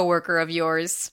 coworker of yours.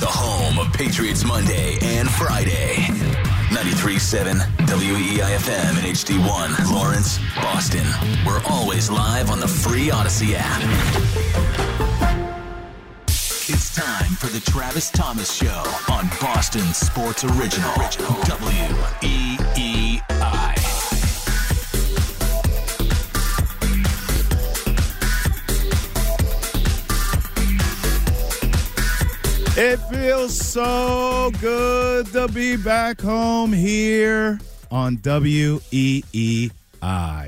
The home of Patriots Monday and Friday. 93.7 WEEI FM and HD1 Lawrence, Boston. We're always live on the free Odyssey app. It's time for the Travis Thomas Show on Boston Sports Original. E W-E-E-I. It feels so good to be back home here on WEEI.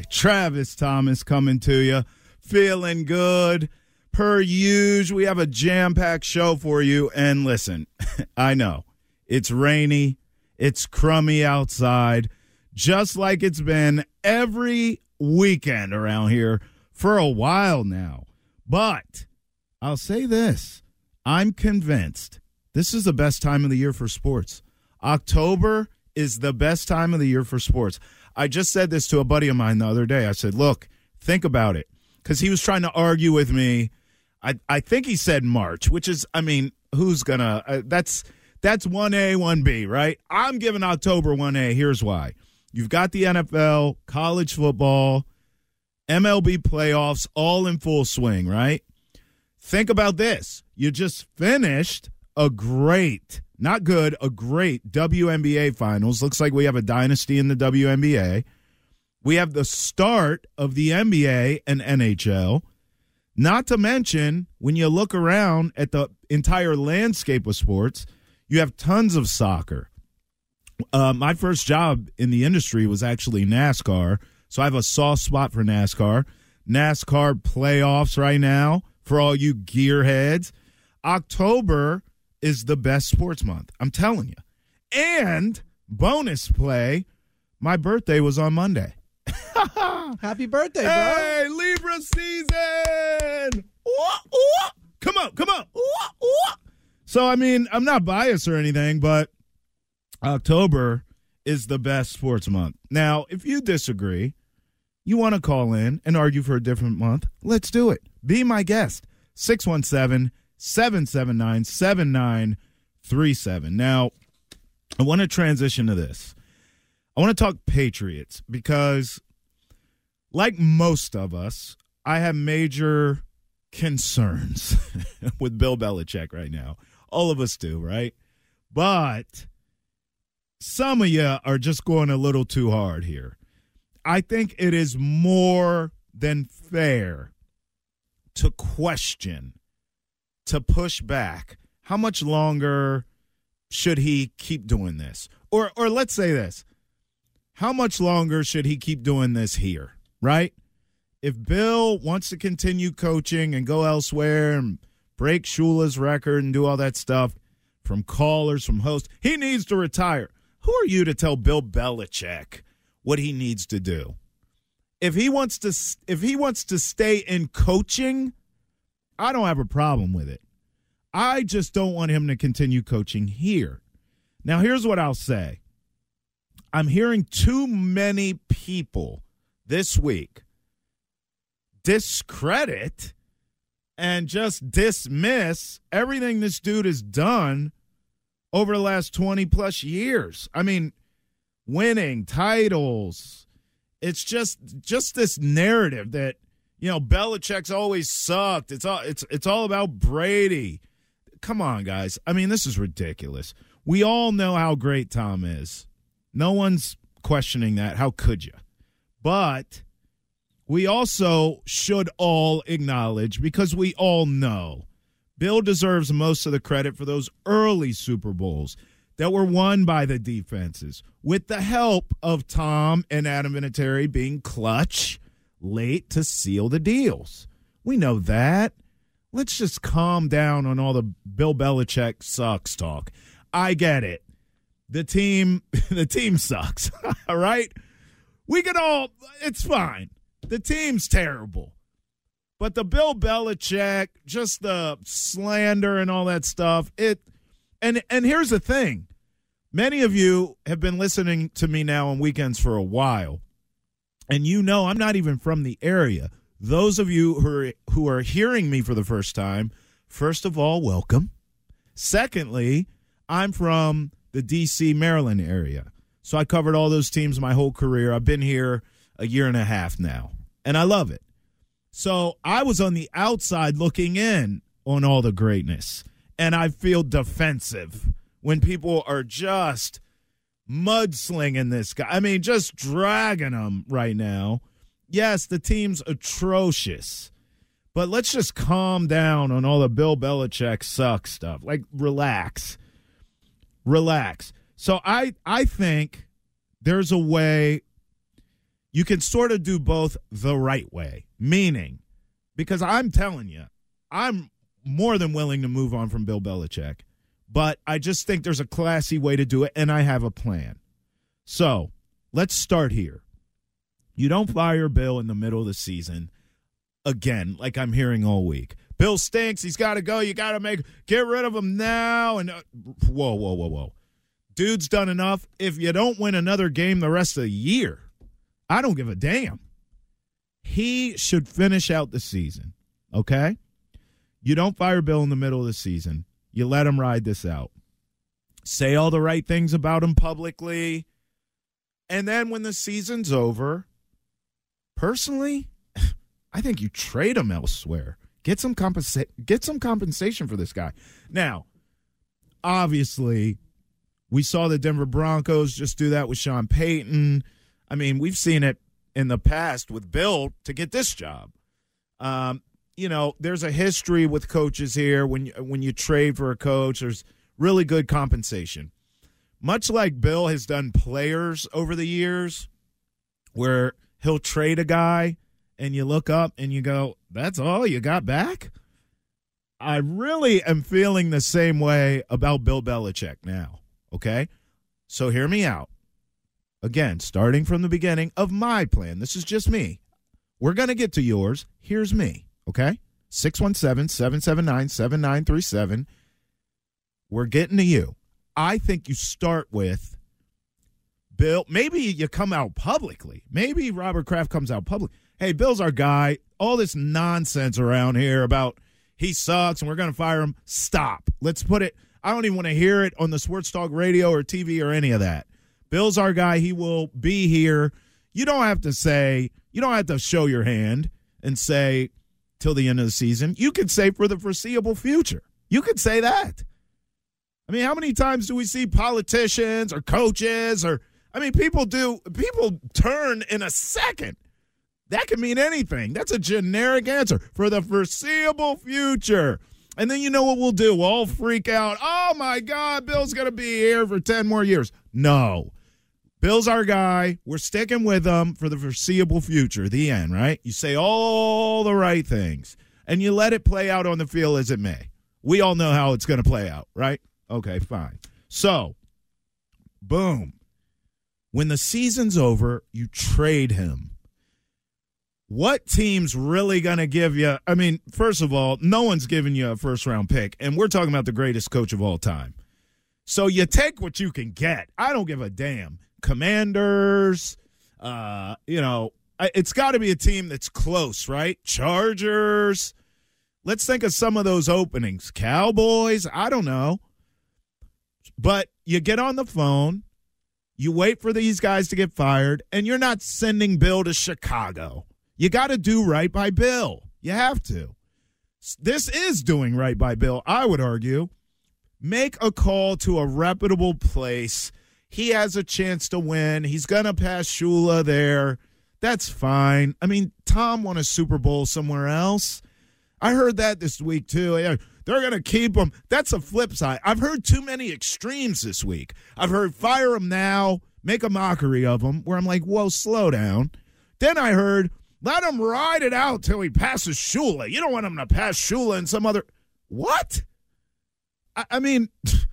Travis Thomas coming to you, feeling good. Per usual, we have a jam packed show for you. And listen, I know it's rainy, it's crummy outside, just like it's been every weekend around here for a while now. But I'll say this I'm convinced this is the best time of the year for sports. October is the best time of the year for sports. I just said this to a buddy of mine the other day. I said, look, think about it. Because he was trying to argue with me. I, I think he said March, which is, I mean, who's gonna? Uh, that's that's one A, one B, right? I'm giving October one A. Here's why: you've got the NFL, college football, MLB playoffs, all in full swing, right? Think about this: you just finished a great, not good, a great WNBA finals. Looks like we have a dynasty in the WNBA. We have the start of the NBA and NHL. Not to mention, when you look around at the entire landscape of sports, you have tons of soccer. Uh, my first job in the industry was actually NASCAR, so I have a soft spot for NASCAR. NASCAR playoffs right now for all you gearheads. October is the best sports month. I'm telling you. And bonus play, my birthday was on Monday. Happy birthday, bro. Hey, Libra season! Ooh, ooh. Come on, come on. Ooh. So, I mean, I'm not biased or anything, but October is the best sports month. Now, if you disagree, you want to call in and argue for a different month, let's do it. Be my guest. 617 779 7937. Now, I want to transition to this. I want to talk Patriots because, like most of us, I have major concerns with Bill Belichick right now. All of us do, right? But some of you are just going a little too hard here. I think it is more than fair to question, to push back. How much longer should he keep doing this? Or or let's say this. How much longer should he keep doing this here, right? If Bill wants to continue coaching and go elsewhere and break Shula's record and do all that stuff from callers, from hosts, he needs to retire. Who are you to tell Bill Belichick what he needs to do? If he wants to if he wants to stay in coaching, I don't have a problem with it. I just don't want him to continue coaching here. Now, here's what I'll say. I'm hearing too many people this week discredit and just dismiss everything this dude has done over the last 20 plus years. I mean, winning titles. It's just just this narrative that You know, Belichick's always sucked. It's all it's it's all about Brady. Come on, guys. I mean, this is ridiculous. We all know how great Tom is. No one's questioning that. How could you? But we also should all acknowledge because we all know Bill deserves most of the credit for those early Super Bowls that were won by the defenses with the help of Tom and Adam Vinatieri being clutch late to seal the deals. We know that. Let's just calm down on all the Bill Belichick sucks talk. I get it. The team the team sucks. all right? We can all it's fine. The team's terrible. But the Bill Belichick, just the slander and all that stuff, it and and here's the thing. Many of you have been listening to me now on weekends for a while. And you know I'm not even from the area. Those of you who are who are hearing me for the first time, first of all, welcome. Secondly, I'm from the DC Maryland area. So I covered all those teams my whole career. I've been here a year and a half now, and I love it. So I was on the outside looking in on all the greatness, and I feel defensive when people are just mudslinging this guy. I mean, just dragging him right now. Yes, the team's atrocious, but let's just calm down on all the Bill Belichick suck stuff. Like, relax, relax. So I I think there's a way you can sort of do both the right way, meaning because I'm telling you, I'm more than willing to move on from Bill Belichick, but I just think there's a classy way to do it, and I have a plan. So let's start here. You don't fire Bill in the middle of the season again, like I'm hearing all week. Bill stinks. He's got to go. You got to make get rid of him now. And uh, whoa, whoa, whoa, whoa, dude's done enough. If you don't win another game the rest of the year, I don't give a damn. He should finish out the season. Okay? You don't fire Bill in the middle of the season. You let him ride this out. Say all the right things about him publicly. And then when the season's over, personally, I think you trade him elsewhere. Get some compensa- get some compensation for this guy. Now, obviously, we saw the Denver Broncos just do that with Sean Payton. I mean, we've seen it in the past with Bill to get this job. Um, you know, there's a history with coaches here. When you, when you trade for a coach, there's really good compensation. Much like Bill has done players over the years, where he'll trade a guy and you look up and you go, "That's all you got back." I really am feeling the same way about Bill Belichick now. Okay, so hear me out. Again, starting from the beginning of my plan. This is just me. We're going to get to yours. Here's me, okay? 617 779 7937. We're getting to you. I think you start with Bill. Maybe you come out publicly. Maybe Robert Kraft comes out public. Hey, Bill's our guy. All this nonsense around here about he sucks and we're going to fire him. Stop. Let's put it. I don't even want to hear it on the Sports Talk radio or TV or any of that. Bill's our guy. He will be here. You don't have to say, you don't have to show your hand and say till the end of the season. You could say for the foreseeable future. You could say that. I mean, how many times do we see politicians or coaches or, I mean, people do, people turn in a second. That can mean anything. That's a generic answer for the foreseeable future. And then you know what we'll do? We'll all freak out. Oh my God, Bill's going to be here for 10 more years. No. Bill's our guy. We're sticking with him for the foreseeable future. The end, right? You say all the right things and you let it play out on the field as it may. We all know how it's going to play out, right? Okay, fine. So, boom. When the season's over, you trade him. What team's really going to give you? I mean, first of all, no one's giving you a first round pick, and we're talking about the greatest coach of all time. So you take what you can get. I don't give a damn. Commanders, uh, you know, it's got to be a team that's close, right? Chargers. Let's think of some of those openings. Cowboys, I don't know. But you get on the phone, you wait for these guys to get fired, and you're not sending Bill to Chicago. You got to do right by Bill. You have to. This is doing right by Bill, I would argue. Make a call to a reputable place. He has a chance to win. He's going to pass Shula there. That's fine. I mean, Tom won a Super Bowl somewhere else. I heard that this week too. They're going to keep him. That's a flip side. I've heard too many extremes this week. I've heard fire him now, make a mockery of him, where I'm like, whoa, slow down. Then I heard let him ride it out till he passes Shula. You don't want him to pass Shula and some other. What? I, I mean,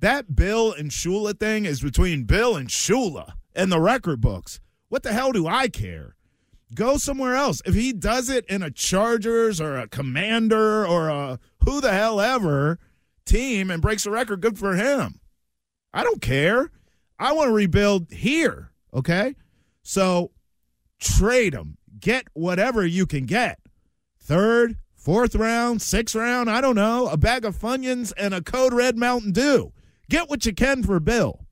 that Bill and Shula thing is between Bill and Shula and the record books. What the hell do I care? Go somewhere else. If he does it in a Chargers or a Commander or a who the hell ever team and breaks a record, good for him. I don't care. I want to rebuild here. Okay. So trade him. Get whatever you can get. Third, fourth round, sixth round, I don't know, a bag of Funyuns and a Code Red Mountain Dew. Get what you can for Bill.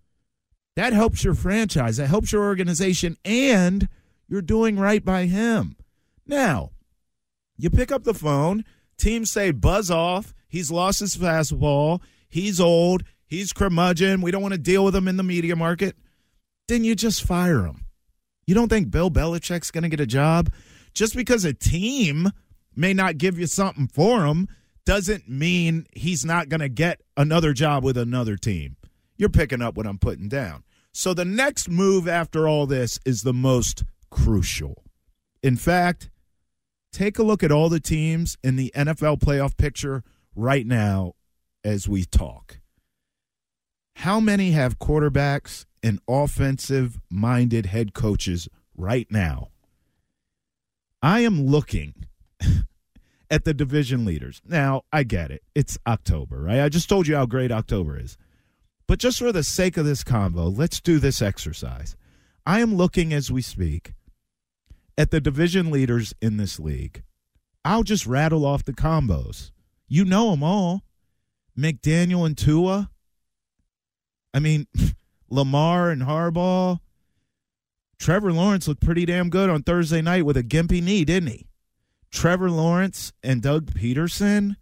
That helps your franchise, that helps your organization, and you're doing right by him. Now, you pick up the phone, teams say, buzz off. He's lost his fastball. He's old. He's curmudgeon. We don't want to deal with him in the media market. Then you just fire him. You don't think Bill Belichick's going to get a job? Just because a team may not give you something for him doesn't mean he's not going to get another job with another team. You're picking up what I'm putting down. So the next move after all this is the most crucial. In fact, take a look at all the teams in the NFL playoff picture right now as we talk. How many have quarterbacks and offensive minded head coaches right now? I am looking at the division leaders. Now, I get it. It's October, right? I just told you how great October is. But just for the sake of this combo, let's do this exercise. I am looking as we speak at the division leaders in this league. I'll just rattle off the combos. You know them all. McDaniel and Tua. I mean, Lamar and Harbaugh. Trevor Lawrence looked pretty damn good on Thursday night with a gimpy knee, didn't he? Trevor Lawrence and Doug Pederson,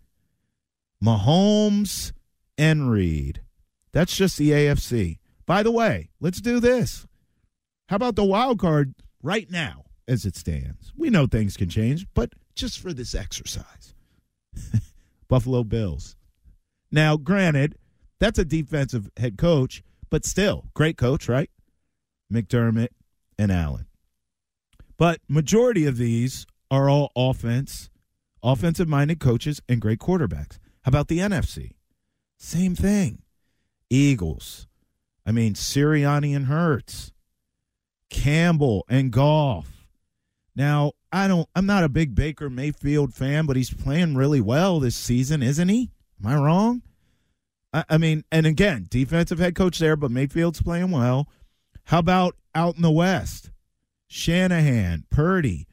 Mahomes and Reid. That's just the AFC. By the way, let's do this. How about the wild card right now as it stands? We know things can change, but just for this exercise. Buffalo Bills. Now, granted, that's a defensive head coach, but still, great coach, right? McDermott and Allen. But majority of these are all offense, offensive minded coaches and great quarterbacks. How about the NFC? Same thing. Eagles. I mean, Sirianni and Hurts. Campbell and Goff. Now, I don't I'm not a big Baker Mayfield fan, but he's playing really well this season, isn't he? Am I wrong? I, I mean, and again, defensive head coach there, but Mayfield's playing well. How about out in the West? Shanahan, Purdy.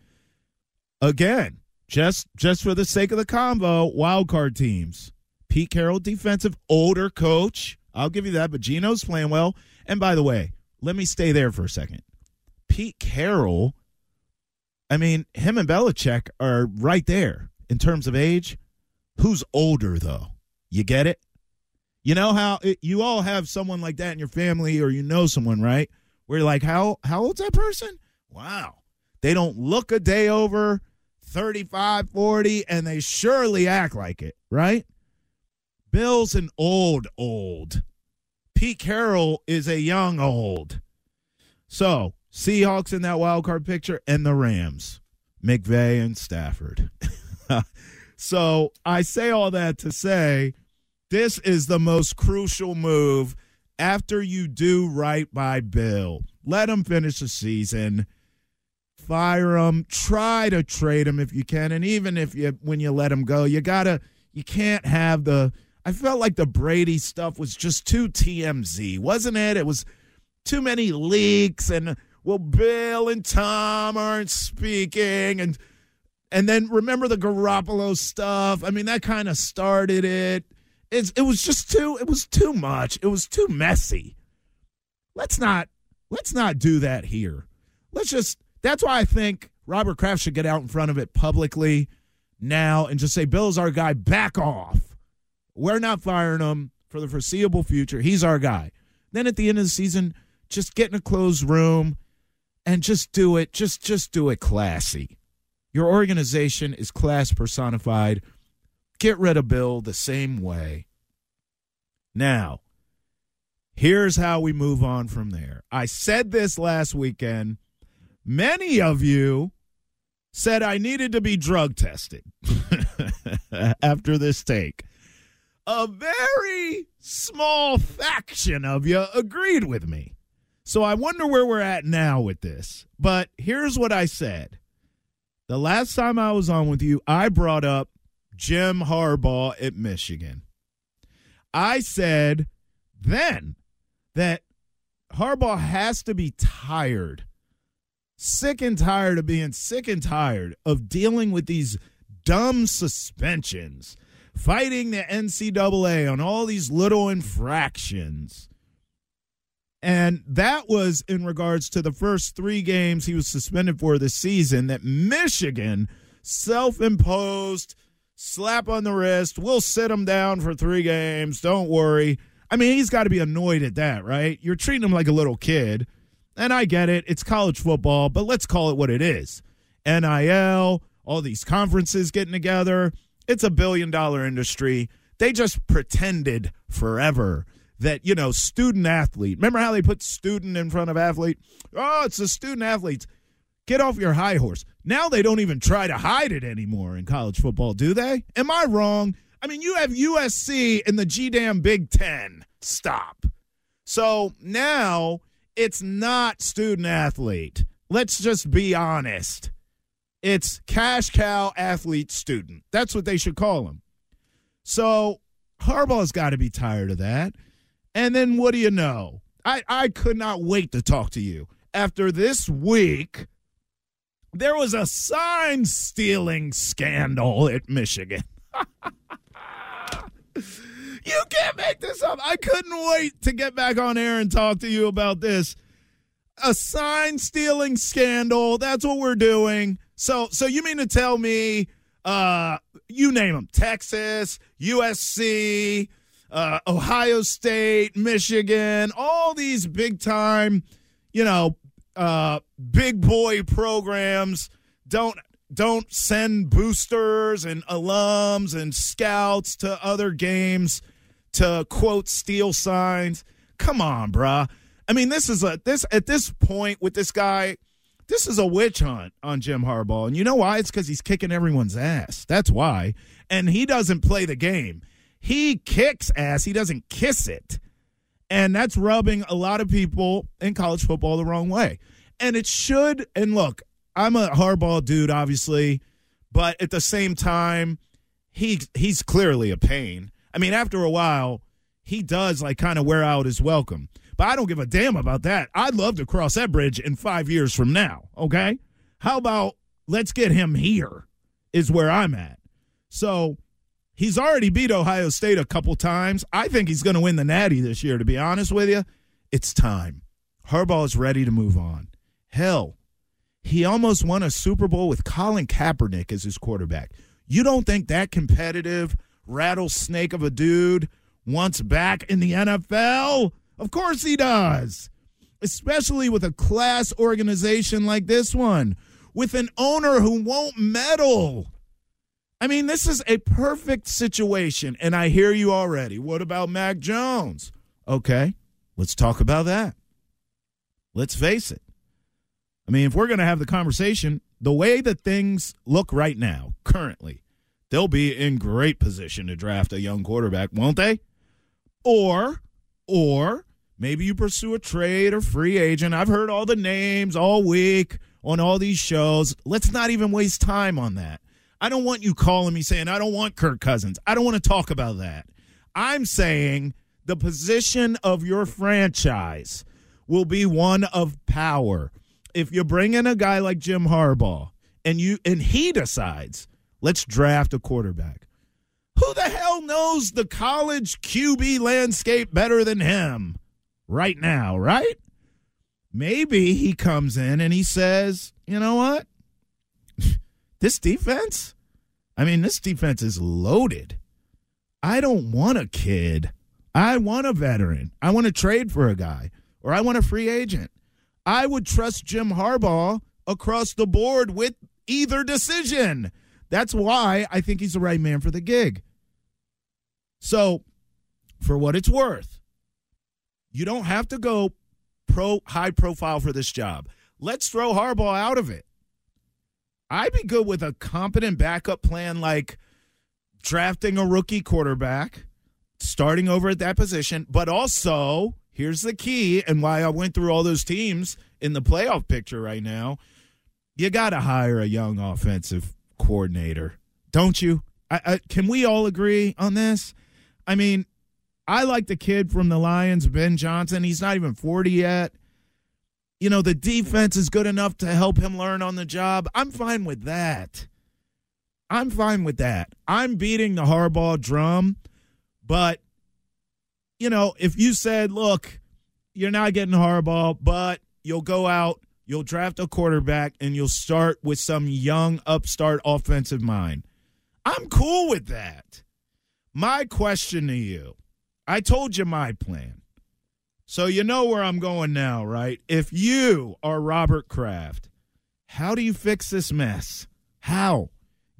Again, just just for the sake of the combo, wild card teams. Pete Carroll, defensive, older coach. I'll give you that, but Geno's playing well. And by the way, let me stay there for a second. Pete Carroll, I mean, him and Belichick are right there in terms of age. Who's older, though? You get it? You know how it, you all have someone like that in your family, or you know someone, right? Where you're like, how how old's that person? Wow, they don't look a day over 35, 40, and they surely act like it, right? Bill's an old old. Pete Carroll is a young old. So Seahawks in that wild card picture, and the Rams, McVay and Stafford. so I say all that to say this is the most crucial move after you do right by Bill. Let him finish the season. Fire him. Try to trade him if you can. And even if you when you let him go, you gotta you can't have the I felt like the Brady stuff was just too TMZ, wasn't it? It was too many leaks and well, Bill and Tom aren't speaking and and then remember the Garoppolo stuff. I mean, that kind of started it. It's, it was just too it was too much. It was too messy. Let's not let's not do that here. Let's just that's why I think Robert Kraft should get out in front of it publicly now and just say, Bill's our guy, back off. We're not firing him for the foreseeable future. He's our guy. Then at the end of the season, just get in a closed room and just do it. Just just do it classy. Your organization is class personified. Get rid of Bill the same way. Now, here's how we move on from there. I said this last weekend. Many of you said I needed to be drug tested after this take. A very small faction of you agreed with me. So I wonder where we're at now with this. But here's what I said. The last time I was on with you, I brought up Jim Harbaugh at Michigan. I said then that Harbaugh has to be tired, sick and tired of being sick and tired of dealing with these dumb suspensions, fighting the NCAA on all these little infractions. And that was in regards to the first three games he was suspended for this season that Michigan self imposed slap on the wrist. We'll sit him down for three games. Don't worry. I mean, he's got to be annoyed at that, right? You're treating him like a little kid. And I get it. It's college football, but let's call it what it is NIL, all these conferences getting together. It's a billion dollar industry. They just pretended forever that, you know, student athlete. Remember how they put student in front of athlete? Oh, it's the student athletes. Get off your high horse. Now they don't even try to hide it anymore in college football, do they? Am I wrong? I mean, you have USC in the G damn Big Ten. Stop. So now it's not student athlete. Let's just be honest. It's cash cow athlete student. That's what they should call him. So Harbaugh's got to be tired of that. And then what do you know? I, I could not wait to talk to you. After this week, there was a sign stealing scandal at Michigan. you can't make this up. I couldn't wait to get back on air and talk to you about this. A sign stealing scandal. That's what we're doing. So so you mean to tell me uh you name them, Texas, USC, uh, Ohio State, Michigan, all these big time, you know, uh, big boy programs don't don't send boosters and alums and scouts to other games to quote steal signs. Come on, bruh. I mean, this is a this at this point with this guy, this is a witch hunt on Jim Harbaugh. And you know why? It's because he's kicking everyone's ass. That's why. And he doesn't play the game. He kicks ass. He doesn't kiss it. And that's rubbing a lot of people in college football the wrong way. And it should, and look, I'm a Harbaugh dude, obviously, but at the same time, he he's clearly a pain. I mean, after a while, he does like kind of wear out his welcome. But I don't give a damn about that. I'd love to cross that bridge in five years from now. Okay. How about let's get him here, is where I'm at. So he's already beat Ohio State a couple times. I think he's going to win the Natty this year, to be honest with you. It's time. Harbaugh is ready to move on. Hell, he almost won a Super Bowl with Colin Kaepernick as his quarterback. You don't think that competitive rattlesnake of a dude wants back in the NFL? Of course he does. Especially with a class organization like this one, with an owner who won't meddle. I mean, this is a perfect situation, and I hear you already. What about Mac Jones? Okay, let's talk about that. Let's face it. I mean, if we're going to have the conversation, the way that things look right now, currently, they'll be in great position to draft a young quarterback, won't they? Or, or maybe you pursue a trade or free agent. I've heard all the names all week on all these shows. Let's not even waste time on that. I don't want you calling me saying, I don't want Kirk Cousins. I don't want to talk about that. I'm saying the position of your franchise will be one of power. If you bring in a guy like Jim Harbaugh and you and he decides, let's draft a quarterback. Who the hell knows the college QB landscape better than him right now, right? Maybe he comes in and he says, you know what? This defense, I mean, this defense is loaded. I don't want a kid. I want a veteran. I want to trade for a guy or I want a free agent. I would trust Jim Harbaugh across the board with either decision. That's why I think he's the right man for the gig. So, for what it's worth, you don't have to go pro high profile for this job. Let's throw Harbaugh out of it. I'd be good with a competent backup plan like drafting a rookie quarterback, starting over at that position, but also, here's the key and why I went through all those teams in the playoff picture right now. You got to hire a young offensive coordinator, don't you? I, I, can we all agree on this? I mean, I like the kid from the Lions, Ben Johnson. He's not even 40 yet. You know, the defense is good enough to help him learn on the job. I'm fine with that. I'm fine with that. I'm beating the Harbaugh drum, but you know, if you said, "Look, you're not getting Harbaugh, but you'll go out, you'll draft a quarterback and you'll start with some young upstart offensive mind." I'm cool with that. My question to you I told you my plan. So you know where I'm going now, right? If you are Robert Kraft, how do you fix this mess? How?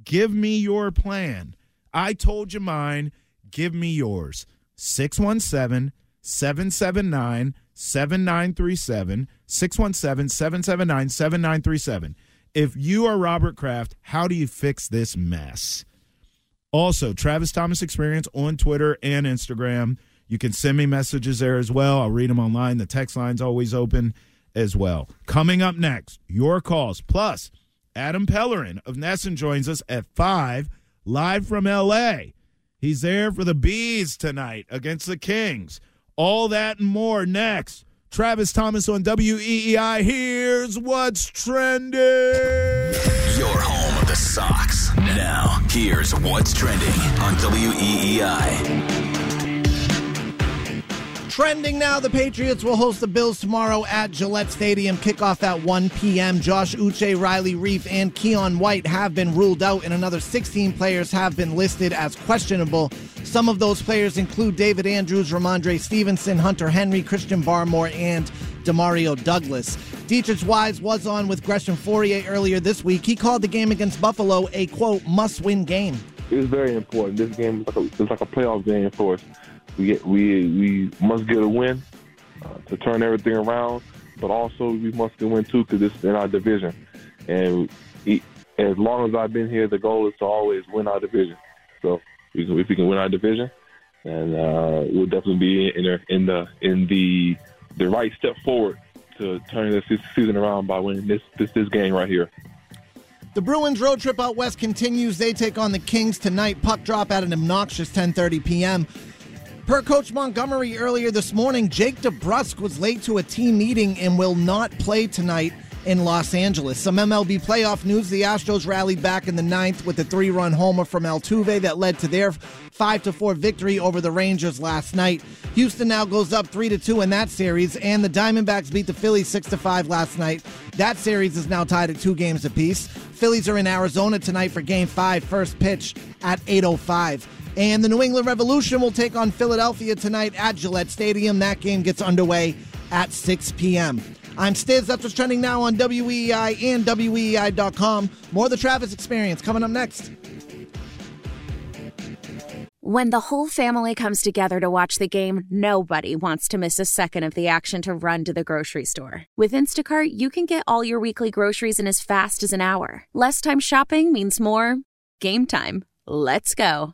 Give me your plan. I told you mine. Give me yours. 617 779 7937. 617 779 7937. If you are Robert Kraft, how do you fix this mess? Also, Travis Thomas Experience on Twitter and Instagram. You can send me messages there as well. I'll read them online. The text line's always open as well. Coming up next, your calls. Plus, Adam Pellerin of NESN joins us at 5, live from L.A. He's there for the Bees tonight against the Kings. All that and more next. Travis Thomas on WEEI. Here's what's trending. Your home of the Sox. Now, here's what's trending on WEEI. Trending now, the Patriots will host the Bills tomorrow at Gillette Stadium. Kickoff at 1 p.m. Josh Uche, Riley Reiff, and Keion White have been ruled out, and another 16 players have been listed as questionable. Some of those players include David Andrews, Rhamondre Stevenson, Hunter Henry, Christian Barmore, and Demario Douglas. Deatrich Wise was on with Gresh and Fauria earlier this week. He called the game against Buffalo a quote must win game. It's very important. This game is like a, like a playoff game for us. We we we must get a win uh, to turn everything around, but also we must get a win too because it's in our division. And as long as I've been here, the goal is to always win our division. So we can, if we can win our division, and uh, we'll definitely be in the in the in the the right step forward to turn this season around by winning this this this game right here. The Bruins road trip out west continues. They take on the Kings tonight. Puck drop at an obnoxious 10:30 p.m. Per Coach Montgomery earlier this morning, Jake DeBrusk was late to a team meeting and will not play tonight in Los Angeles. Some MLB playoff news the Astros rallied back in the ninth with a three run homer from Altuve that led to their 5 4 victory over the Rangers last night. Houston now goes up 3 2 in that series, and the Diamondbacks beat the Phillies 6 5 last night. That series is now tied at two games apiece. Phillies are in Arizona tonight for game five, first pitch at 8.05. And the New England Revolution will take on Philadelphia tonight at Gillette Stadium. That game gets underway at 6 p.m. I'm Stiz. That's what's trending now on WEEI and WEEI.com. More of the Travis experience coming up next. When the whole family comes together to watch the game, nobody wants to miss a second of the action to run to the grocery store. With Instacart, you can get all your weekly groceries in as fast as an hour. Less time shopping means more game time. Let's go.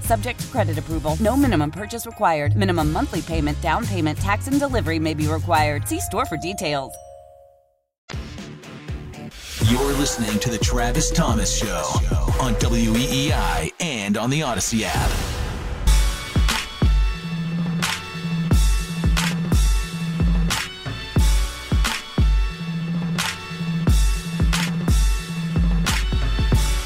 Subject to credit approval. No minimum purchase required. Minimum monthly payment, down payment, tax, and delivery may be required. See store for details. You're listening to the Travis Thomas Show on WEEI and on the Odyssey app.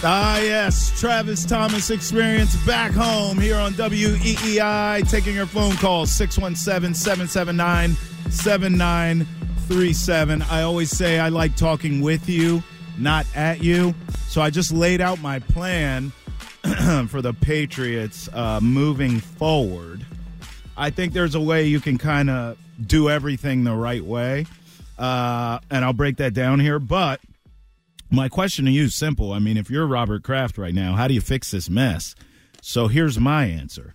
Ah, yes, Travis Thomas experience back home here on WEEI. Taking your phone calls 617 779 7937. I always say I like talking with you, not at you. So I just laid out my plan for the Patriots uh, moving forward. I think there's a way you can kind of do everything the right way. Uh, and I'll break that down here. But my question to you is simple. I mean, if you're Robert Kraft right now, how do you fix this mess? So here's my answer.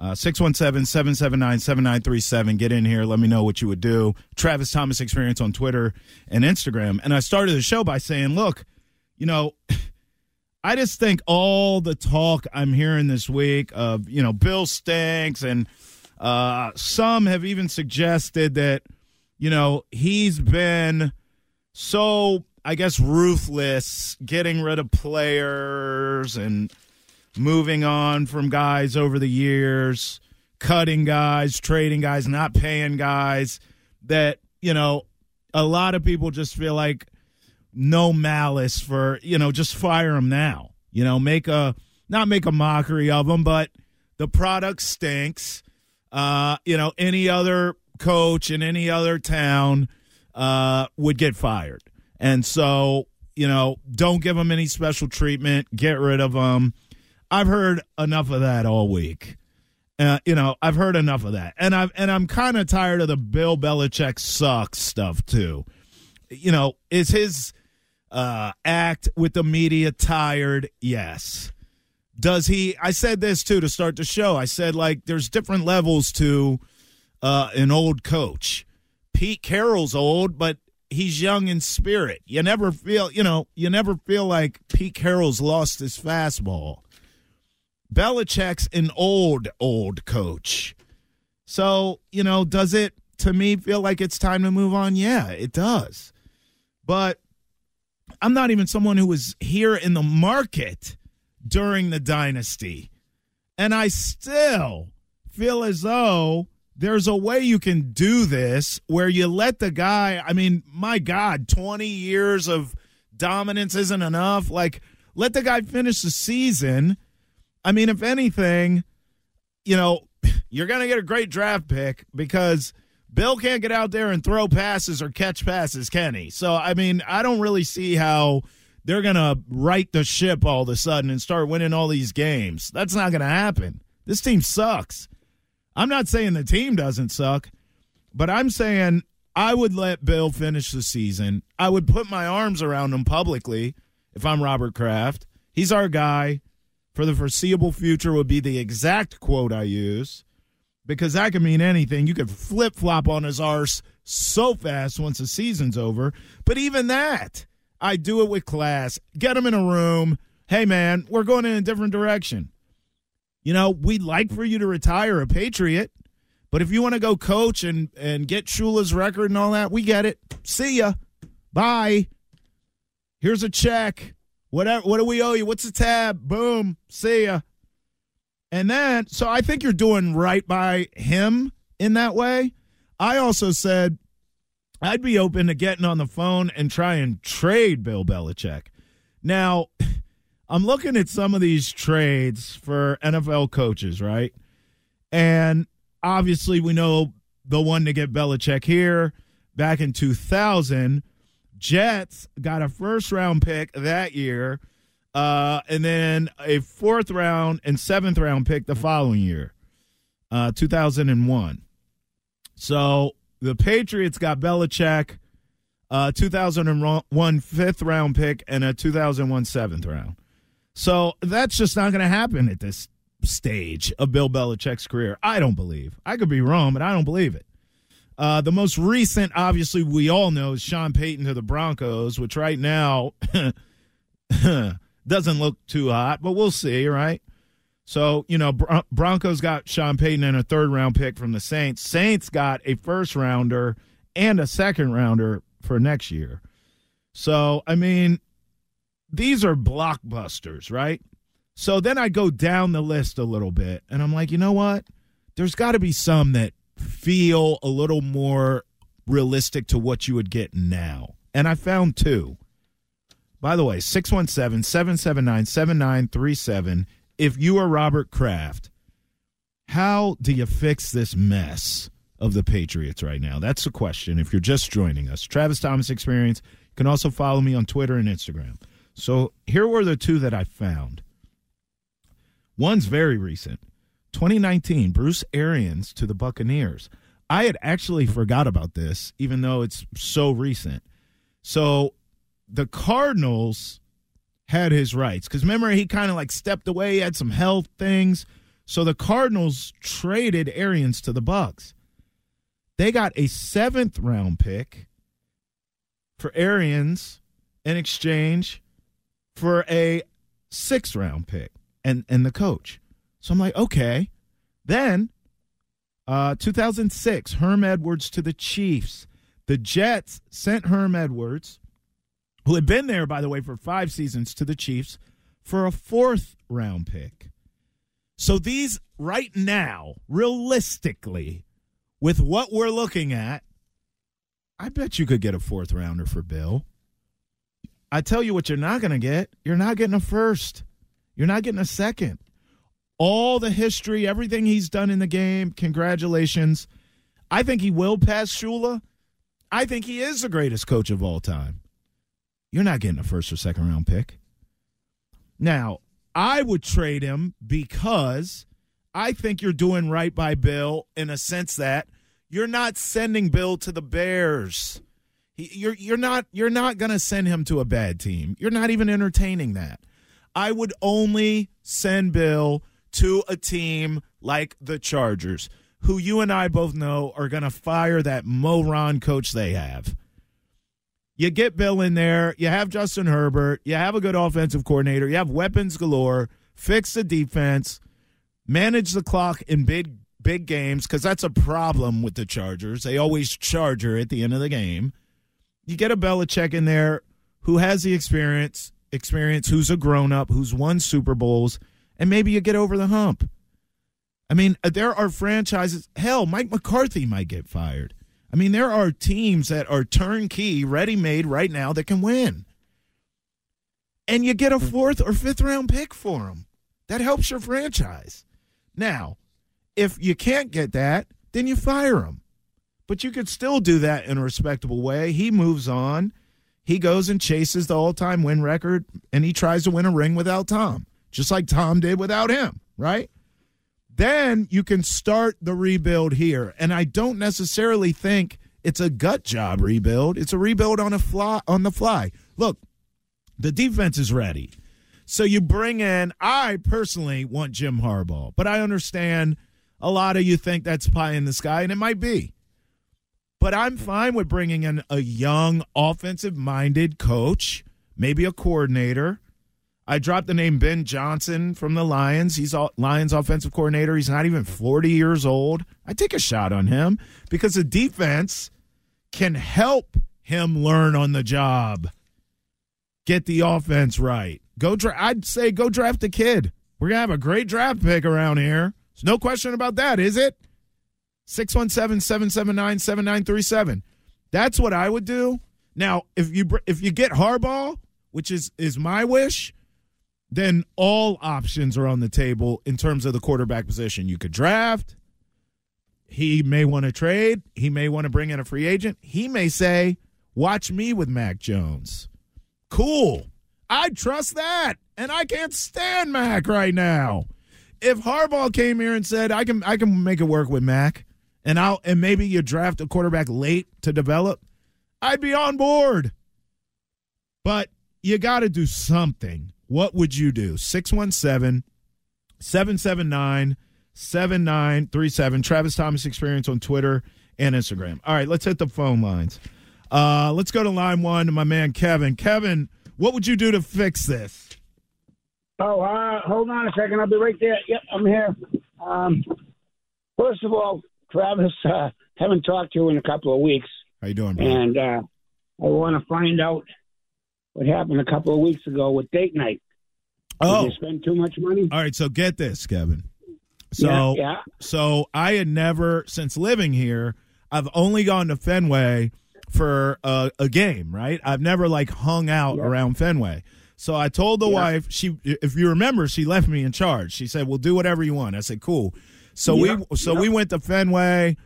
Uh, 617 779 7937. Get in here. Let me know what you would do. Travis Thomas Experience on Twitter and Instagram. And I started the show by saying, look, you know, I just think all the talk I'm hearing this week of, you know, Bill stinks, and uh, some have even suggested that, you know, he's been so I guess ruthless, getting rid of players and moving on from guys over the years, cutting guys, trading guys, not paying guys. That you know, a lot of people just feel like no malice for you know, just fire them now. You know, make a not make a mockery of them, but the product stinks. Uh, you know, any other coach in any other town uh, would get fired. And so, you know, don't give them any special treatment, get rid of them. I've heard enough of that all week. Uh, you know, I've heard enough of that, and I've and I'm kind of tired of the Bill Belichick sucks stuff too. You know, is his uh, act with the media tired? Yes. Does he? I said this too to start the show. I said like there's different levels to uh, an old coach. Pete Carroll's old, but he's young in spirit. You never feel, you know, you never feel like Pete Carroll's lost his fastball. Belichick's an old, old coach. So, you know, does it to me feel like it's time to move on? Yeah, it does. But I'm not even someone who was here in the market during the dynasty. And I still feel as though there's a way you can do this where you let the guy, I mean, my God, 20 years of dominance isn't enough. Like, let the guy finish the season. I mean, if anything, you know, you're going to get a great draft pick because Bill can't get out there and throw passes or catch passes, can he? So, I mean, I don't really see how they're going to right the ship all of a sudden and start winning all these games. That's not going to happen. This team sucks. I'm not saying the team doesn't suck, but I'm saying I would let Bill finish the season. I would put my arms around him publicly if I'm Robert Kraft. He's our guy for the foreseeable future would be the exact quote I use because that could mean anything. You could flip flop on his arse so fast once the season's over. But even that, I do it with class. Get him in a room. Hey, man, we're going in a different direction. You know, we'd like for you to retire a Patriot, but if you want to go coach and and get Shula's record and all that, we get it. See ya. Bye. Here's a check. Whatever. What do we owe you? What's the tab? Boom. See ya. And then, so I think you're doing right by him in that way. I also said I'd be open to getting on the phone and try and trade Bill Belichick. Now, I'm looking at some of these trades for NFL coaches, right? And obviously, we know the one to get Belichick here back in 2000. Jets got a first round pick that year, uh, and then a fourth round and seventh round pick the following year, uh, 2001. So the Patriots got Belichick a 2001 fifth round pick, and a 2001 seventh round. So that's just not going to happen at this stage of Bill Belichick's career. I don't believe. I could be wrong, but I don't believe it. Uh, the most recent, obviously, we all know is Sean Payton to the Broncos, which right now doesn't look too hot, but we'll see, right? So, you know, Bron- Broncos got Sean Payton and a third round pick from the Saints. Saints got a first rounder and a second rounder for next year. So, I mean, these are blockbusters, right? So then I go down the list a little bit and I'm like, you know what? There's got to be some that feel a little more realistic to what you would get now. And I found two. By the way, 617 779 7937. If you are Robert Kraft, how do you fix this mess of the Patriots right now? That's the question. If you're just joining us, Travis Thomas Experience. You can also follow me on Twitter and Instagram. So here were the two that I found. One's very recent 2019, Bruce Arians to the Buccaneers. I had actually forgot about this, even though it's so recent. So the Cardinals had his rights because remember he kind of like stepped away, he had some health things. So the Cardinals traded Arians to the Bucs. They got a seventh round pick for Arians in exchange for a sixth round pick and and the coach. So I'm like, okay. Then, uh, 2006, Herm Edwards to the Chiefs. The Jets sent Herm Edwards, who had been there, by the way, for five seasons, to the Chiefs for a fourth round pick. So these, right now, realistically, with what we're looking at, I bet you could get a fourth rounder for Bill. I tell you what, you're not going to get. You're not getting a first. You're not getting a second. All the history, everything he's done in the game, congratulations. I think he will pass Shula. I think he is the greatest coach of all time. You're not getting a first or second round pick. Now, I would trade him because I think you're doing right by Bill in a sense that you're not sending Bill to the Bears. He, you're you're not you're not going to send him to a bad team. You're not even entertaining that. I would only send Bill to a team like the Chargers, who you and I both know are going to fire that moron coach they have. You get Bill in there, you have Justin Herbert, you have a good offensive coordinator, you have weapons galore, fix the defense, manage the clock in big big games because that's a problem with the Chargers. They always charger at the end of the game. You get a Belichick in there who has the experience, experience, who's a grown up, who's won Super Bowls, and maybe you get over the hump. I mean, uh, there are franchises. Hell, Mike McCarthy might get fired. I mean, there are teams that are turnkey, ready made right now that can win. And you get a fourth or fifth round pick for them. That helps your franchise. Now, if you can't get that, then you fire him. But you could still do that in a respectable way. He moves on. He goes and chases the all time win record, and he tries to win a ring without Tom, just like Tom did without him, right? Then you can start the rebuild here. And I don't necessarily think it's a gut job rebuild. It's a rebuild on a fly on the fly. Look, the defense is ready. So you bring in I personally want Jim Harbaugh, but I understand a lot of you think that's pie in the sky, and it might be. But I'm fine with bringing in a young, offensive minded coach, maybe a coordinator. I dropped the name Ben Johnson from the Lions. He's Lions offensive coordinator. He's not even 40 years old. I take a shot on him because the defense can help him learn on the job. Get the offense right. Go dra- I'd say go draft a kid. We're going to have a great draft pick around here. There's no question about that, is it? 617 779 7937. That's what I would do. Now, if you if you get Harbaugh, which is is my wish, then all options are on the table in terms of the quarterback position. You could draft. He may want to trade. He may want to bring in a free agent. He may say, "Watch me with Mac Jones." Cool. I trust that, and I can't stand Mac right now. If Harbaugh came here and said, "I can, I can make it work with Mac," and I'll and maybe you draft a quarterback late to develop, I'd be on board. But you got to do something. What would you do? 617 779 7937. Travis Thomas Experience on Twitter and Instagram. All right, let's hit the phone lines. Uh, let's go to line one to my man Kevin. Kevin, what would you do to fix this? Oh, uh, hold on a second. I'll be right there. Yep, I'm here. Um, first of all, Travis, uh, haven't talked to you in a couple of weeks, How you doing, bro? and uh, I want to find out what happened a couple of weeks ago with date night. Did oh, you spend too much money? all right. So get this, Kevin. So, yeah, yeah. so I had never, since living here, I've only gone to Fenway for a, a game, right? I've never like hung out Yeah. around Fenway. So I told the wife, she, if you remember, she left me in charge. She said, "Well, do whatever you want." I said, "Cool." So Yeah, we, so yeah. we went to Fenway,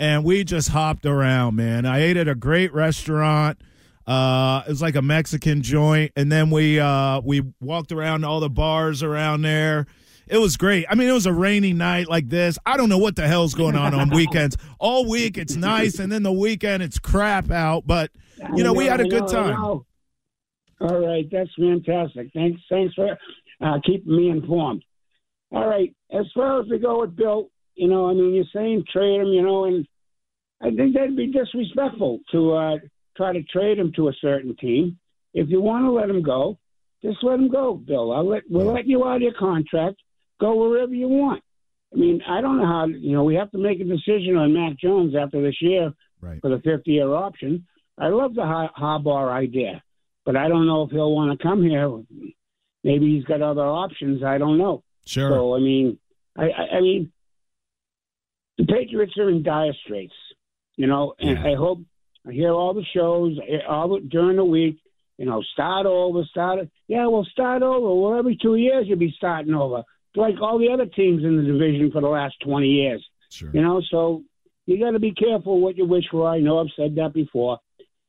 and we just hopped around, man. I ate at a great restaurant. Uh, it was like a Mexican joint, and then we uh we walked around all the bars around there. It was great. I mean, it was a rainy night like this. I don't know what the hell's going on on weekends. All week it's nice, and then the weekend it's crap out. But you know, we had a good know, time. All right, that's fantastic. Thanks, thanks for uh, keeping me informed. All right, as far as we go with Bill, you know, I mean, you're saying trade him, you know, and I think that'd be disrespectful to uh, try to trade him to a certain team. If you want to let him go, just let him go, Bill. I'll let we'll let you out of your contract. Go wherever you want. I mean, I don't know how. You know, we have to make a decision on Mac Jones after this year Right. for the 50 year option. I love the Har- Harbaugh idea, but I don't know if he'll want to come here. Maybe he's got other options. I don't know. Sure. So I mean, I, I, I mean, the Patriots are in dire straits, you know, and Yeah. I hope I hear all the shows all the, during the week. You know, start over, start. it. Yeah, well, start over. Well, every two years you'll be starting over, like all the other teams in the division for the last twenty years. Sure. You know, so you got to be careful what you wish for. I know I've said that before,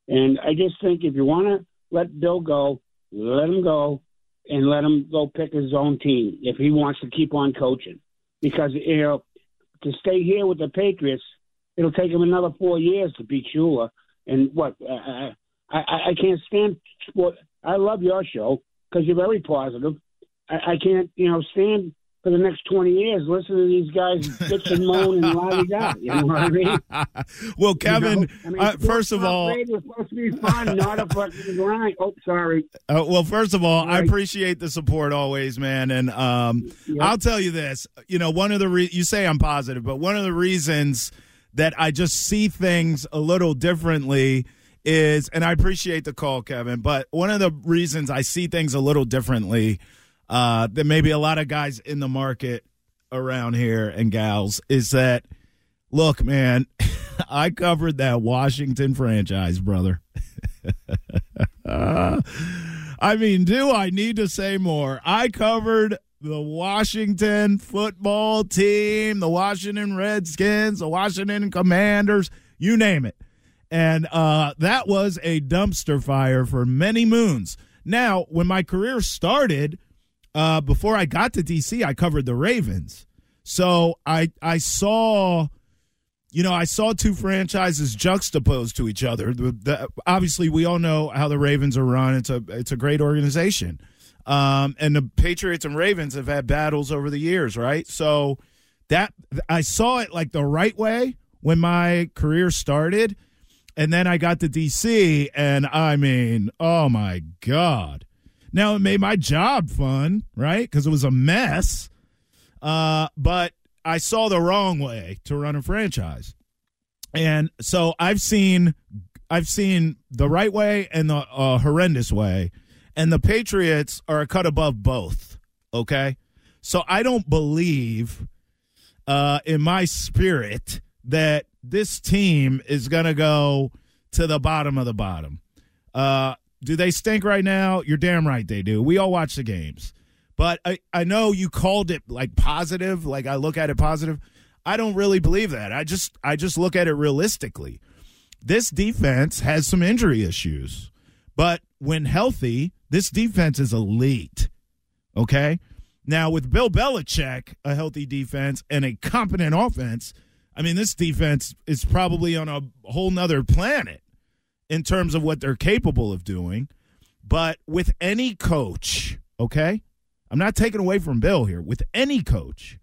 and I just think if you want to let Bill go, let him go, and let him go pick his own team if he wants to keep on coaching. Because you know, to stay here with the Patriots, it'll take him another four years to beat Shula. And what uh, I, I I can't stand sport. I love your show because you're very positive. I, I can't you know stand for the next twenty years listening to these guys bitch and moan and lie da. You know what I mean? well, Kevin, You know? I mean, uh, first of all, supposed to be fun, not a fucking grind. Oh, sorry. Uh, well, first of all, I appreciate the support always, man. And um, I'll tell you this: you know, one of the re- you say I'm positive, but one of the reasons that I just see things a little differently is, and I appreciate the call, Kevin. But one of the reasons I see things a little differently uh, than maybe a lot of guys in the market around here and gals is that, look, man, I covered that Washington franchise, brother. Uh, I mean, do I need to say more? I covered the Washington football team, the Washington Redskins, the Washington Commanders, you name it. And uh, that was a dumpster fire for many moons. Now, when my career started, uh, before I got to DC, I covered the Ravens. So I I saw you know, I saw two franchises juxtaposed to each other. The, the, obviously, we all know how the Ravens are run. It's a it's a great organization, um, and the Patriots and Ravens have had battles over the years, right? So that I saw it like the right way when my career started, and then I got to DC, and I mean, oh my god! Now it made my job fun, right? Because it was a mess, uh, but I saw the wrong way to run a franchise. And so I've seen I've seen the right way and the uh, horrendous way. And the Patriots are a cut above both. Okay? So I don't believe uh, in my spirit that this team is going to go to the bottom of the bottom. Uh, do they stink right now? You're damn right they do. We all watch the games. But I, I know you called it like positive, like I look at it positive. I don't really believe that. I just I just look at it realistically. This defense has some injury issues. But when healthy, this defense is elite. Okay? Now with Bill Belichick, a healthy defense and a competent offense, I mean this defense is probably on a whole nother planet in terms of what they're capable of doing. But with any coach, okay, I'm not taking away from Bill here. With any coach,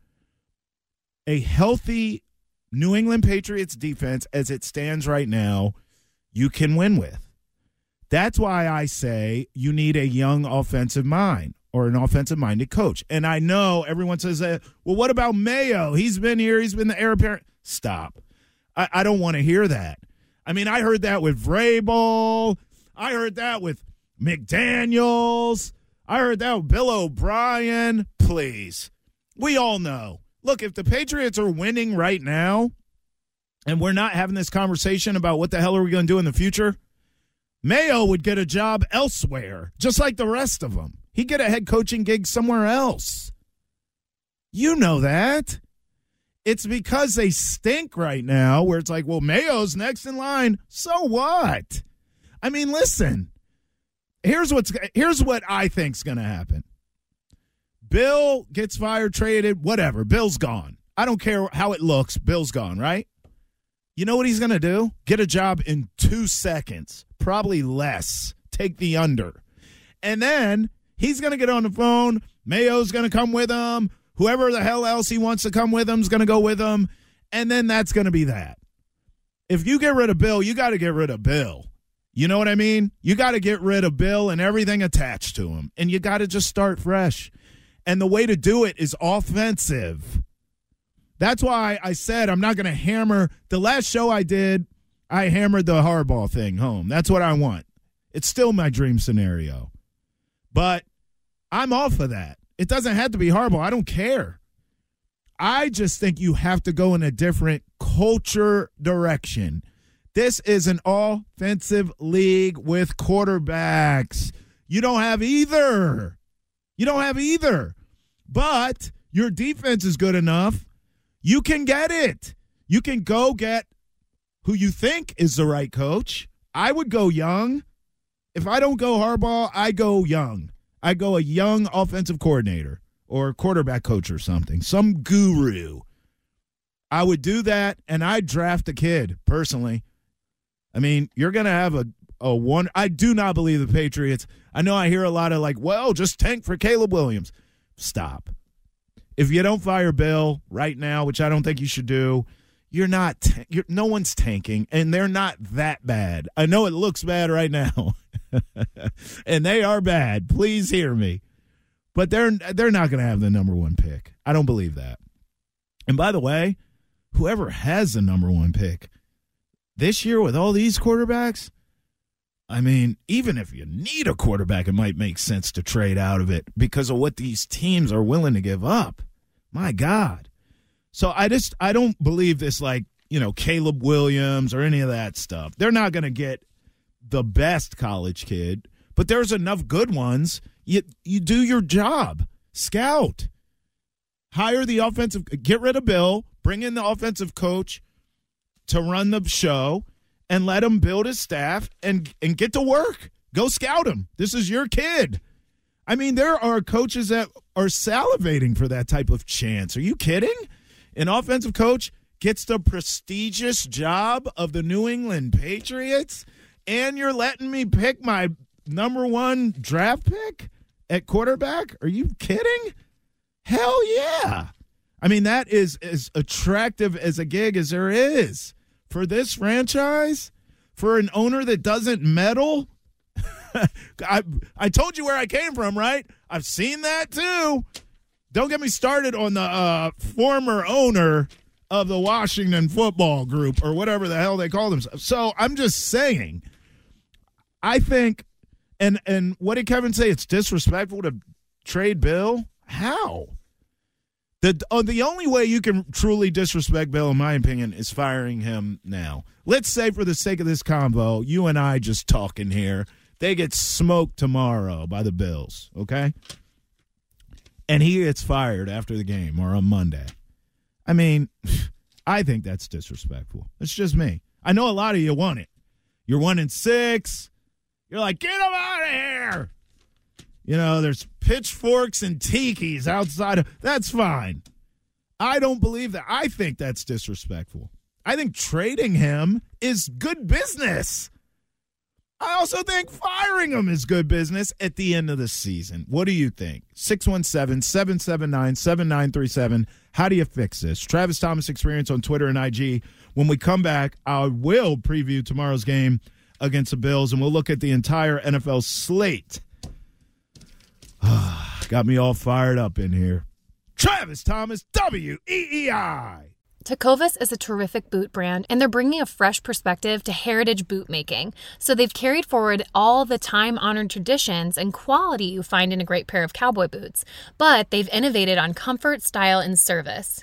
a healthy New England Patriots defense as it stands right now, you can win with. That's why I say you need a young offensive mind or an offensive minded coach. And I know everyone says that, well, what about Mayo? He's been here, he's been the heir apparent. Stop. I, I don't want to hear that. I mean, I heard that with Vrabel. I heard that with McDaniels. I heard that with Bill O'Brien. Please. We all know. Look, if the Patriots are winning right now and we're not having this conversation about what the hell are we going to do in the future, Mayo would get a job elsewhere, just like the rest of them. He'd get a head coaching gig somewhere else. You know that. It's because they stink right now, where it's like, well, Mayo's next in line. So what? I mean, listen. Here's what's here's what I think's going to happen. Bill gets fired, traded, whatever. Bill's gone. I don't care how it looks. Bill's gone, right? You know what he's going to do? Get a job in two seconds, probably less. Take the under. And then he's going to get on the phone. Mayo's going to come with him. Whoever the hell else he wants to come with him is going to go with him. And then that's going to be that. If you get rid of Bill, you got to get rid of Bill. You know what I mean? You got to get rid of Bill and everything attached to him. And you got to just start fresh. And the way to do it is offensive. That's why I said I'm not going to hammer. The last show I did, I hammered the Harbaugh thing home. That's what I want. It's still my dream scenario. But I'm off of that. It doesn't have to be Harbaugh. I don't care. I just think you have to go in a different culture direction. This is an offensive league with quarterbacks. You don't have either. You don't have either. But your defense is good enough. You can get it. You can go get who you think is the right coach. I would go young. If I don't go Harbaugh, I go young. I go a young offensive coordinator or quarterback coach or something, some guru. I would do that and I'd draft a kid personally. I mean, you're going to have a, a one. I do not believe the Patriots. I know I hear a lot of like, well, just tank for Caleb Williams. Stop. If you don't fire Bill right now, which I don't think you should do, you're not. You're, no one's tanking, and they're not that bad. I know it looks bad right now, and they are bad. Please hear me, but they're they're not going to have the number one pick. I don't believe that. And by the way, whoever has the number one pick this year with all these quarterbacks, I mean, even if you need a quarterback, it might make sense to trade out of it because of what these teams are willing to give up. My God. So I just I don't believe this like, you know, Caleb Williams or any of that stuff. They're not going to get the best college kid, but there's enough good ones. You you do your job. Scout. Hire the offensive get rid of Bill, bring in the offensive coach to run the show and let him build his staff and and get to work. Go scout him. This is your kid. I mean, there are coaches that are salivating for that type of chance. Are you kidding? An offensive coach gets the prestigious job of the New England Patriots, and you're letting me pick my number one draft pick at quarterback? Are you kidding? Hell yeah. I mean, that is as attractive as a gig as there is for this franchise, for an owner that doesn't meddle. I I told you where I came from, right? I've seen that too. Don't get me started on the uh, former owner of the Washington Football Group or whatever the hell they call themselves. So I'm just saying, I think, and and what did Kevin say? It's disrespectful to trade Bill. How? The uh, the only way you can truly disrespect Bill, in my opinion, is firing him now. Let's say, for the sake of this convo, you and I just talking here, they get smoked tomorrow by the Bills, okay? And he gets fired after the game or on Monday. I mean, I think that's disrespectful. It's just me. I know a lot of you want it. You're one in six. You're like, get him out of here. You know, there's pitchforks and tikis outside that's fine. I don't believe that. I think that's disrespectful. I think trading him is good business. I also think firing him is good business at the end of the season. What do you think? 617 779 7937. How do you fix this? Travis Thomas Experience on Twitter and IG. When we come back, I will preview tomorrow's game against the Bills and we'll look at the entire NFL slate. Got me all fired up in here. Travis Thomas, W E E I. Tecovas is a terrific boot brand, and they're bringing a fresh perspective to heritage boot making. So they've carried forward all the time honored traditions and quality you find in a great pair of cowboy boots, but they've innovated on comfort, style, and service.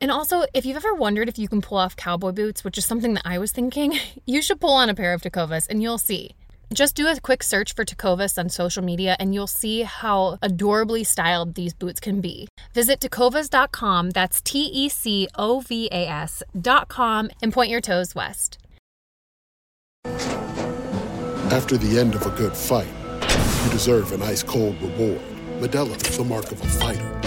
And also, if you've ever wondered if you can pull off cowboy boots, which is something that I was thinking, you should pull on a pair of Tecovas and you'll see. Just do a quick search for Tecovas on social media and you'll see how adorably styled these boots can be. Visit tecovas.com, that's T E C O V A S.com, and point your toes west. After the end of a good fight, you deserve an ice cold reward. Modelo is the mark of a fighter.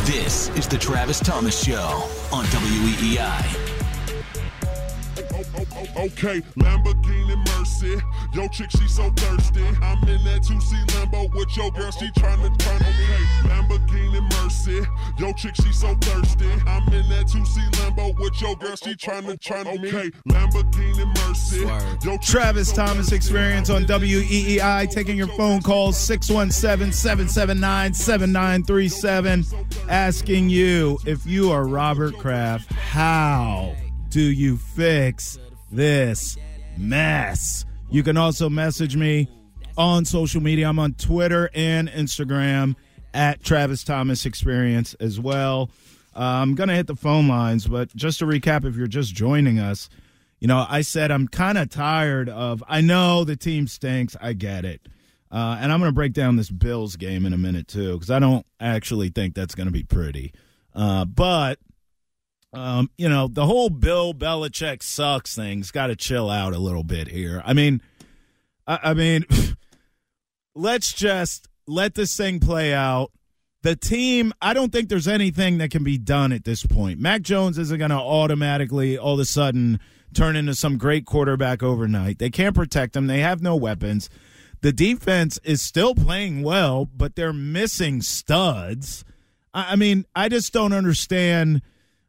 This is the Travis Thomas Show on WEEI. Okay, Lamborghini Mercy. Yo, chick, she so thirsty. I'm in that 2C Lambo with your girl, she tryna turn. on Okay, Lamborghini. Yo, chick, she so thirsty. I'm in that 2C Lambo with your girl, she tryna turn. Okay, Lamborghini Mercy. Yo, Travis Thomas Experience on WEEI, taking your phone calls 617 779 7937, asking you if you are Robert Kraft, how do you fix this mess? You can also message me on social media. I'm on Twitter and Instagram at Travis Thomas Experience as well. Uh, I'm going to hit the phone lines, but just to recap, if you're just joining us, you know, I said I'm kind of tired of, I know the team stinks. I get it. Uh, and I'm going to break down this Bills game in a minute, too, because I don't actually think that's going to be pretty. Uh, but um, you know, the whole Bill Belichick sucks thing's got to chill out a little bit here. I mean, I, I mean, let's just let this thing play out. The team, I don't think there's anything that can be done at this point. Mac Jones isn't going to automatically all of a sudden turn into some great quarterback overnight. They can't protect him. They have no weapons. The defense is still playing well, but they're missing studs. I, mean, I just don't understand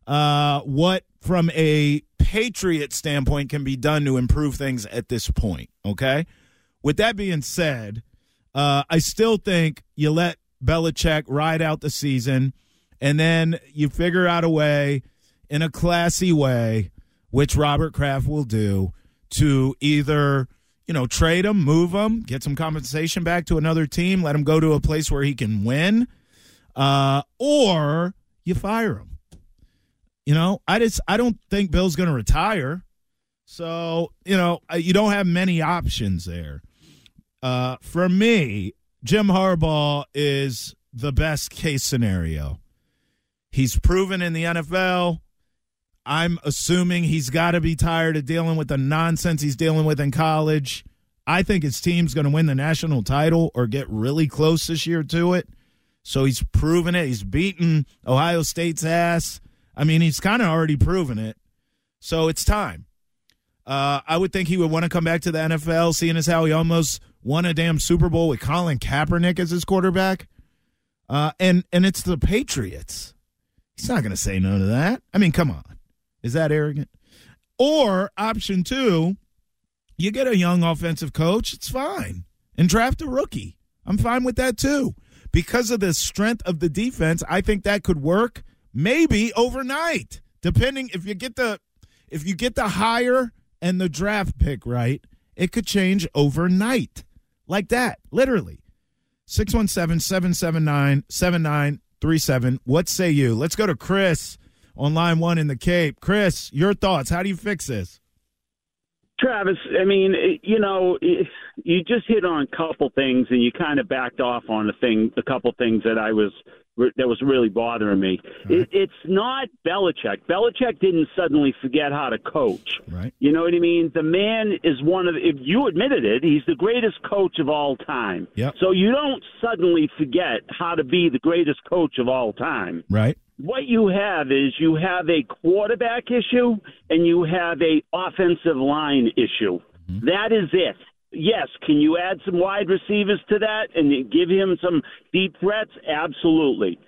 uh, what from a Patriot standpoint can be done to improve things at this point. Okay. With that being said, uh, I still think you let Belichick ride out the season and then you figure out a way in a classy way, which Robert Kraft will do, to either you know trade him, move him, get some compensation back to another team, let him go to a place where he can win, uh, or you fire him. You know, I just I don't think Bill's going to retire. So, you know, you don't have many options there. Uh, for me, Jim Harbaugh is the best case scenario. He's proven in the NFL. I'm assuming he's got to be tired of dealing with the nonsense he's dealing with in college. I think his team's going to win the national title or get really close this year to it. So he's proven it. He's beaten Ohio State's ass. I mean, he's kind of already proven it. So it's time. Uh, I would think he would want to come back to the NFL, seeing as how he almost won a damn Super Bowl with Colin Kaepernick as his quarterback. Uh, and and it's the Patriots. He's not going to say no to that. I mean, come on, is that arrogant? Or option two, you get a young offensive coach. It's fine, and draft a rookie. I'm fine with that too. Because of the strength of the defense, I think that could work maybe overnight, depending if you get the if you get the hire and the draft pick right, it could change overnight. Like that, literally. 617-779-7937. What say you? Let's go to Chris on line 1 in the Cape. Chris, your thoughts. How do you fix this? Travis, I mean, you know, you just hit on a couple things, and you kind of backed off on the thing, a couple things that I was that was really bothering me. Right. It, it's not Belichick. Belichick didn't suddenly forget how to coach. Right. You know what I mean? The man is one of. If you admitted it, he's the greatest coach of all time. Yep. So you don't suddenly forget how to be the greatest coach of all time. Right what you have is you have a quarterback issue and you have a offensive line issue. Mm-hmm. That is it. Yes, can you add some wide receivers to that and give him some deep threats? Absolutely.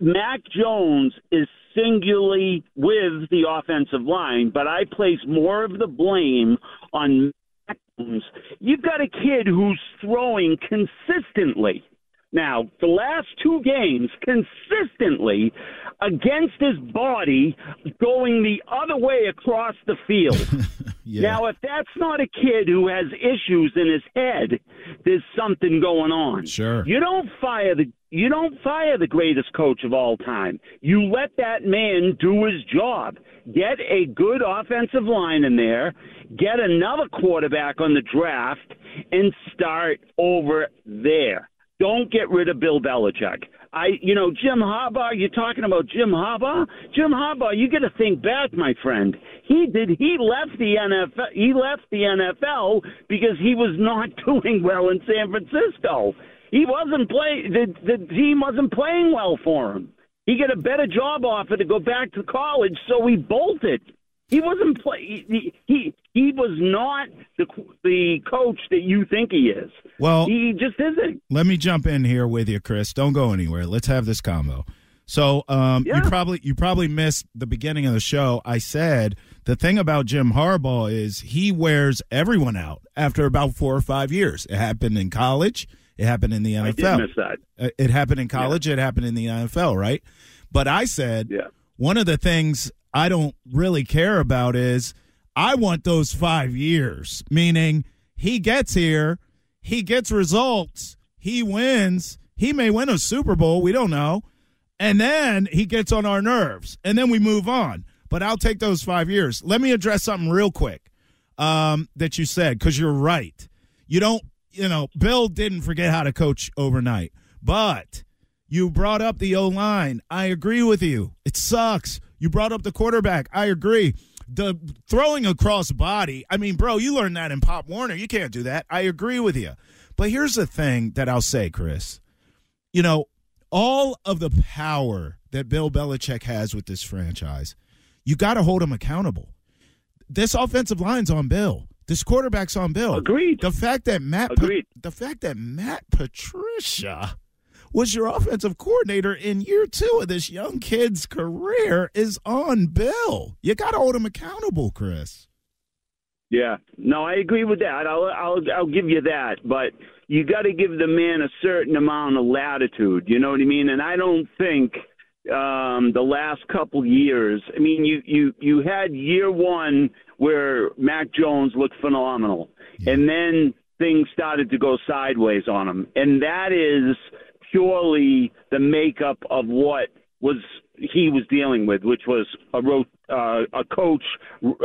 Mac Jones is singularly with the offensive line, but I place more of the blame on Mac Jones. You've got a kid who's throwing consistently now, the last two games, consistently against his body, going the other way across the field. yeah. Now, if that's not a kid who has issues in his head, there's something going on. Sure. You don't fire the you don't fire the greatest coach of all time. You let that man do his job. Get a good offensive line in there, get another quarterback on the draft, and start over there. Don't get rid of Bill Belichick. I, you know, Jim Harbaugh. You're talking about Jim Harbaugh. Jim Harbaugh. You got to think back, my friend. He did. He left the NFL. He left the NFL because he was not doing well in San Francisco. He wasn't playing. The, the team wasn't playing well for him. He got a better job offer to go back to college, so he bolted. He wasn't play. He, he he was not the the coach that you think he is. Well, he just isn't. Let me jump in here with you, Chris. Don't go anywhere. Let's have this combo. So, um, yeah. you probably you probably missed the beginning of the show. I said the thing about Jim Harbaugh is he wears everyone out after about four or five years. It happened in college. It happened in the NFL. I did miss that. Uh, it happened in college. Yeah. It happened in the NFL. Right. But I said yeah. one of the things I don't really care about is I want those five years, meaning he gets here, he gets results, he wins, he may win a Super Bowl, we don't know, and then he gets on our nerves, and then we move on. But I'll take those five years. Let me address something real quick um, that you said, because you're right. You don't, you know, Bill didn't forget how to coach overnight, but you brought up the O line. I agree with you. It sucks. You brought up the quarterback. I agree. The throwing across body. I mean, bro, you learned that in Pop Warner. You can't do that. I agree with you. But here's the thing that I'll say, Chris. You know, all of the power that Bill Belichick has with this franchise, you got to hold him accountable. This offensive line's on Bill. This quarterback's on Bill. Agreed. The fact that Matt, Agreed. Pa- the fact that Matt Patricia was your offensive coordinator in year two of this young kid's career is on Bill. You got to hold him accountable, Chris. Yeah, no, I agree with that. I'll I'll I'll give you that, but you got to give the man a certain amount of latitude. You know what I mean? And I don't think um, the last couple years. I mean, you you you had year one where Mac Jones looked phenomenal, yeah. and then things started to go sideways on him, and that is purely the makeup of what was he was dealing with, which was a uh, a coach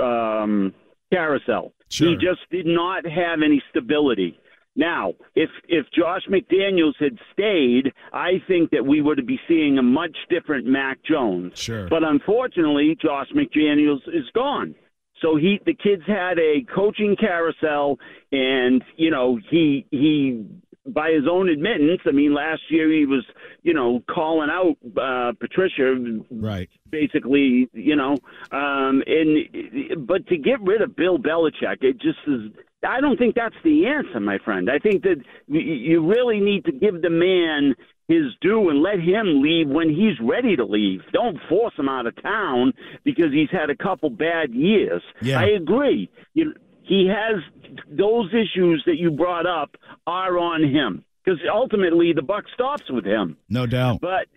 um, carousel. Sure. He just did not have any stability. Now, if if Josh McDaniels had stayed, I think that we would be seeing a much different Mac Jones. Sure. But unfortunately, Josh McDaniels is gone. So he the kids had a coaching carousel and you know, he he by his own admittance, I mean, last year he was, you know, calling out uh, Patricia, right? Basically, you know, um, and but to get rid of Bill Belichick, it just is. I don't think that's the answer, my friend. I think that you really need to give the man his due and let him leave when he's ready to leave. Don't force him out of town because he's had a couple bad years. Yeah. I agree. You, he has those issues that you brought up are on him because ultimately the buck stops with him. No doubt. But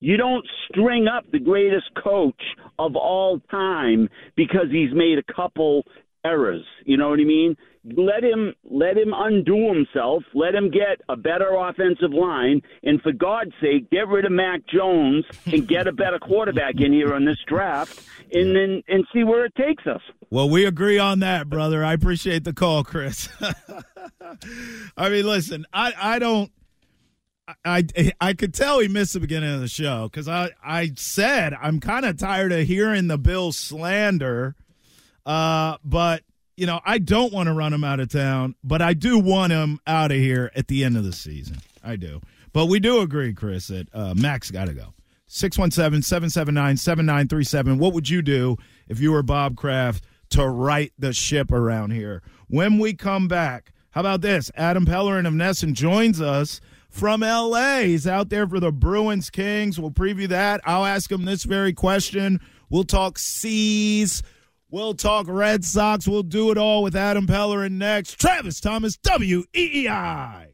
you don't string up the greatest coach of all time because he's made a couple errors. You know what I mean? Let him let him undo himself. Let him get a better offensive line, and for God's sake, get rid of Mac Jones and get a better quarterback in here on this draft, and then and see where it takes us. Well, we agree on that, brother. I appreciate the call, Chris. I mean, listen, I, I don't. I, I I could tell he missed the beginning of the show because I, I said I'm kind of tired of hearing the Bill slander, uh, but you know I don't want to run him out of town, but I do want him out of here at the end of the season. I do, but we do agree, Chris, that uh, Max got to go. 617-779-7937. What would you do if you were Bob Kraft to right the ship around here? When we come back, how about this? Adam Pellerin of NESN joins us from LA. He's out there for the Bruins Kings. We'll preview that. I'll ask him this very question. We'll talk C's. We'll talk Red Sox. We'll do it all with Adam Pellerin next. Travis Thomas, E WEEI.